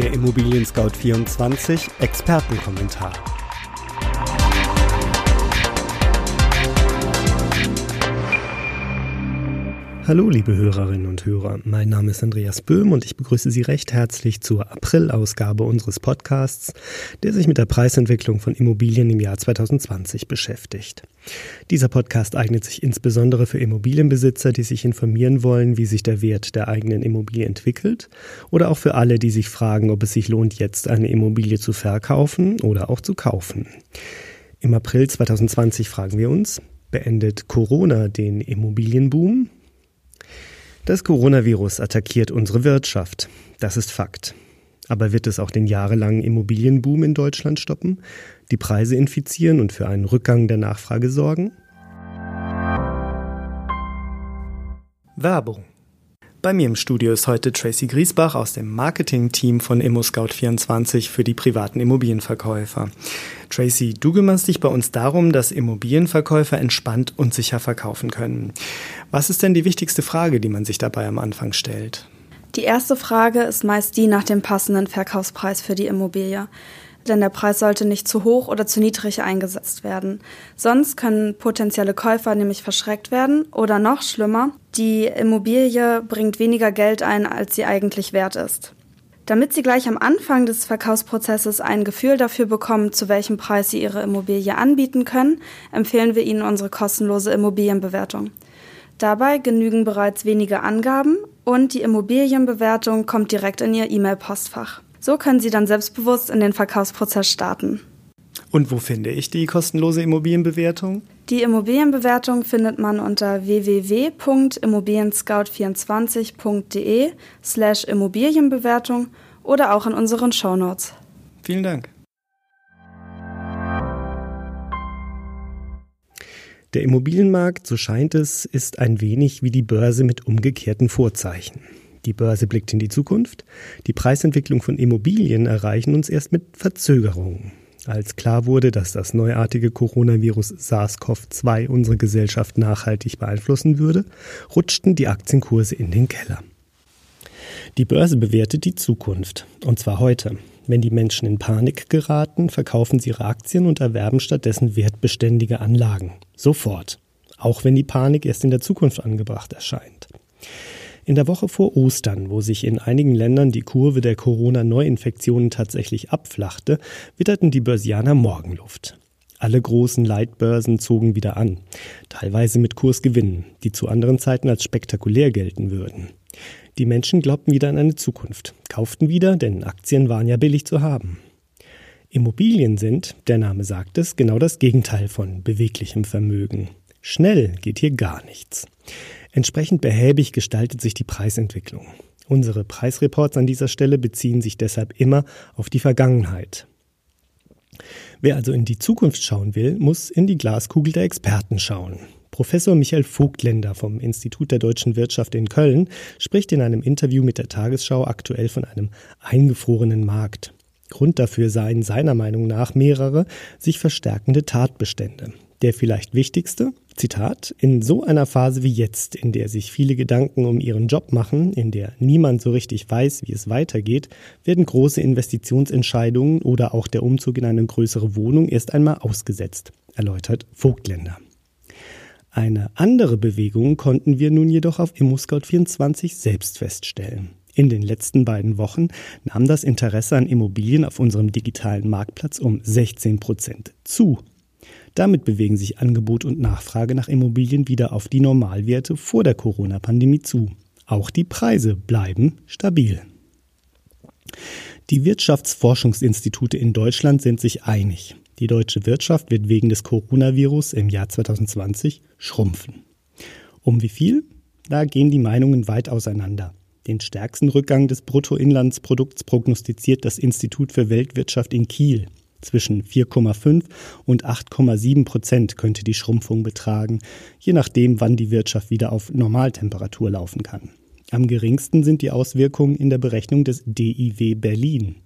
Der Immobilien Scout 24 Expertenkommentar. Hallo liebe Hörerinnen und Hörer, mein Name ist Andreas Böhm und ich begrüße Sie recht herzlich zur April-Ausgabe unseres Podcasts, der sich mit der Preisentwicklung von Immobilien im Jahr 2020 beschäftigt. Dieser Podcast eignet sich insbesondere für Immobilienbesitzer, die sich informieren wollen, wie sich der Wert der eigenen Immobilie entwickelt, oder auch für alle, die sich fragen, ob es sich lohnt, jetzt eine Immobilie zu verkaufen oder auch zu kaufen. Im April 2020 fragen wir uns, beendet Corona den Immobilienboom? Das Coronavirus attackiert unsere Wirtschaft. Das ist Fakt. Aber wird es auch den jahrelangen Immobilienboom in Deutschland stoppen, die Preise infizieren und für einen Rückgang der Nachfrage sorgen? Werbung bei mir im Studio ist heute Tracy Griesbach aus dem Marketing-Team von ImmoScout24 für die privaten Immobilienverkäufer. Tracy, du kümmerst dich bei uns darum, dass Immobilienverkäufer entspannt und sicher verkaufen können. Was ist denn die wichtigste Frage, die man sich dabei am Anfang stellt? Die erste Frage ist meist die nach dem passenden Verkaufspreis für die Immobilie denn der Preis sollte nicht zu hoch oder zu niedrig eingesetzt werden. Sonst können potenzielle Käufer nämlich verschreckt werden oder noch schlimmer, die Immobilie bringt weniger Geld ein, als sie eigentlich wert ist. Damit Sie gleich am Anfang des Verkaufsprozesses ein Gefühl dafür bekommen, zu welchem Preis Sie Ihre Immobilie anbieten können, empfehlen wir Ihnen unsere kostenlose Immobilienbewertung. Dabei genügen bereits wenige Angaben und die Immobilienbewertung kommt direkt in Ihr E-Mail-Postfach. So können Sie dann selbstbewusst in den Verkaufsprozess starten. Und wo finde ich die kostenlose Immobilienbewertung? Die Immobilienbewertung findet man unter www.immobilienscout24.de slash Immobilienbewertung oder auch in unseren Shownotes. Vielen Dank. Der Immobilienmarkt, so scheint es, ist ein wenig wie die Börse mit umgekehrten Vorzeichen. Die Börse blickt in die Zukunft. Die Preisentwicklung von Immobilien erreichen uns erst mit Verzögerung. Als klar wurde, dass das neuartige Coronavirus SARS-CoV-2 unsere Gesellschaft nachhaltig beeinflussen würde, rutschten die Aktienkurse in den Keller. Die Börse bewertet die Zukunft, und zwar heute. Wenn die Menschen in Panik geraten, verkaufen sie ihre Aktien und erwerben stattdessen wertbeständige Anlagen. Sofort. Auch wenn die Panik erst in der Zukunft angebracht erscheint. In der Woche vor Ostern, wo sich in einigen Ländern die Kurve der Corona-Neuinfektionen tatsächlich abflachte, witterten die Börsianer Morgenluft. Alle großen Leitbörsen zogen wieder an, teilweise mit Kursgewinnen, die zu anderen Zeiten als spektakulär gelten würden. Die Menschen glaubten wieder an eine Zukunft, kauften wieder, denn Aktien waren ja billig zu haben. Immobilien sind, der Name sagt es, genau das Gegenteil von beweglichem Vermögen. Schnell geht hier gar nichts. Entsprechend behäbig gestaltet sich die Preisentwicklung. Unsere Preisreports an dieser Stelle beziehen sich deshalb immer auf die Vergangenheit. Wer also in die Zukunft schauen will, muss in die Glaskugel der Experten schauen. Professor Michael Vogtländer vom Institut der deutschen Wirtschaft in Köln spricht in einem Interview mit der Tagesschau aktuell von einem eingefrorenen Markt. Grund dafür seien seiner Meinung nach mehrere sich verstärkende Tatbestände. Der vielleicht wichtigste, Zitat, in so einer Phase wie jetzt, in der sich viele Gedanken um ihren Job machen, in der niemand so richtig weiß, wie es weitergeht, werden große Investitionsentscheidungen oder auch der Umzug in eine größere Wohnung erst einmal ausgesetzt, erläutert Vogtländer. Eine andere Bewegung konnten wir nun jedoch auf ImmoScout24 selbst feststellen. In den letzten beiden Wochen nahm das Interesse an Immobilien auf unserem digitalen Marktplatz um 16 Prozent zu. Damit bewegen sich Angebot und Nachfrage nach Immobilien wieder auf die Normalwerte vor der Corona-Pandemie zu. Auch die Preise bleiben stabil. Die Wirtschaftsforschungsinstitute in Deutschland sind sich einig. Die deutsche Wirtschaft wird wegen des Coronavirus im Jahr 2020 schrumpfen. Um wie viel? Da gehen die Meinungen weit auseinander. Den stärksten Rückgang des Bruttoinlandsprodukts prognostiziert das Institut für Weltwirtschaft in Kiel. Zwischen 4,5 und 8,7 Prozent könnte die Schrumpfung betragen, je nachdem, wann die Wirtschaft wieder auf Normaltemperatur laufen kann. Am geringsten sind die Auswirkungen in der Berechnung des DIW Berlin.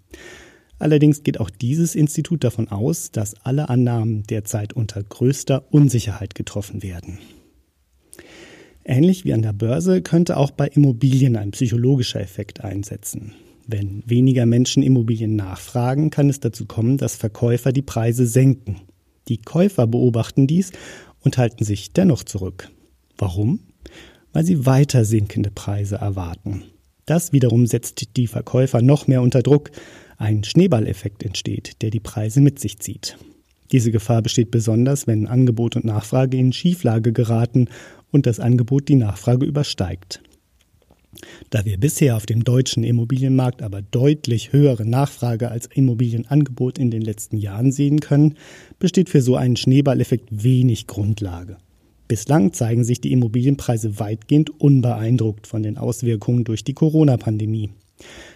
Allerdings geht auch dieses Institut davon aus, dass alle Annahmen derzeit unter größter Unsicherheit getroffen werden. Ähnlich wie an der Börse könnte auch bei Immobilien ein psychologischer Effekt einsetzen. Wenn weniger Menschen Immobilien nachfragen, kann es dazu kommen, dass Verkäufer die Preise senken. Die Käufer beobachten dies und halten sich dennoch zurück. Warum? Weil sie weiter sinkende Preise erwarten. Das wiederum setzt die Verkäufer noch mehr unter Druck. Ein Schneeballeffekt entsteht, der die Preise mit sich zieht. Diese Gefahr besteht besonders, wenn Angebot und Nachfrage in Schieflage geraten und das Angebot die Nachfrage übersteigt. Da wir bisher auf dem deutschen Immobilienmarkt aber deutlich höhere Nachfrage als Immobilienangebot in den letzten Jahren sehen können, besteht für so einen Schneeballeffekt wenig Grundlage. Bislang zeigen sich die Immobilienpreise weitgehend unbeeindruckt von den Auswirkungen durch die Corona-Pandemie.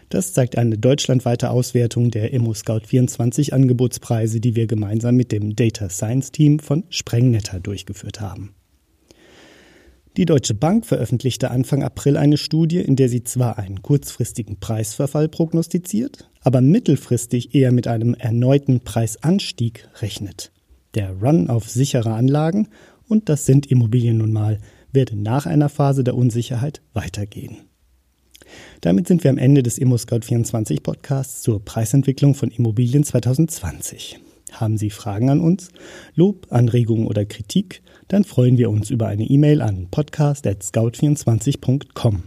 Das zeigt eine deutschlandweite Auswertung der ImmoScout24 Angebotspreise, die wir gemeinsam mit dem Data Science Team von Sprengnetter durchgeführt haben. Die Deutsche Bank veröffentlichte Anfang April eine Studie, in der sie zwar einen kurzfristigen Preisverfall prognostiziert, aber mittelfristig eher mit einem erneuten Preisanstieg rechnet. Der Run auf sichere Anlagen und das sind Immobilien nun mal, werde nach einer Phase der Unsicherheit weitergehen. Damit sind wir am Ende des ImmoScout24 Podcasts zur Preisentwicklung von Immobilien 2020. Haben Sie Fragen an uns, Lob, Anregungen oder Kritik, dann freuen wir uns über eine E-Mail an podcast.scout24.com.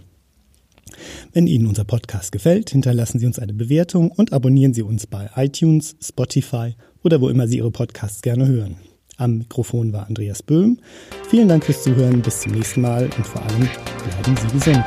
Wenn Ihnen unser Podcast gefällt, hinterlassen Sie uns eine Bewertung und abonnieren Sie uns bei iTunes, Spotify oder wo immer Sie Ihre Podcasts gerne hören. Am Mikrofon war Andreas Böhm. Vielen Dank fürs Zuhören, bis zum nächsten Mal und vor allem bleiben Sie gesund.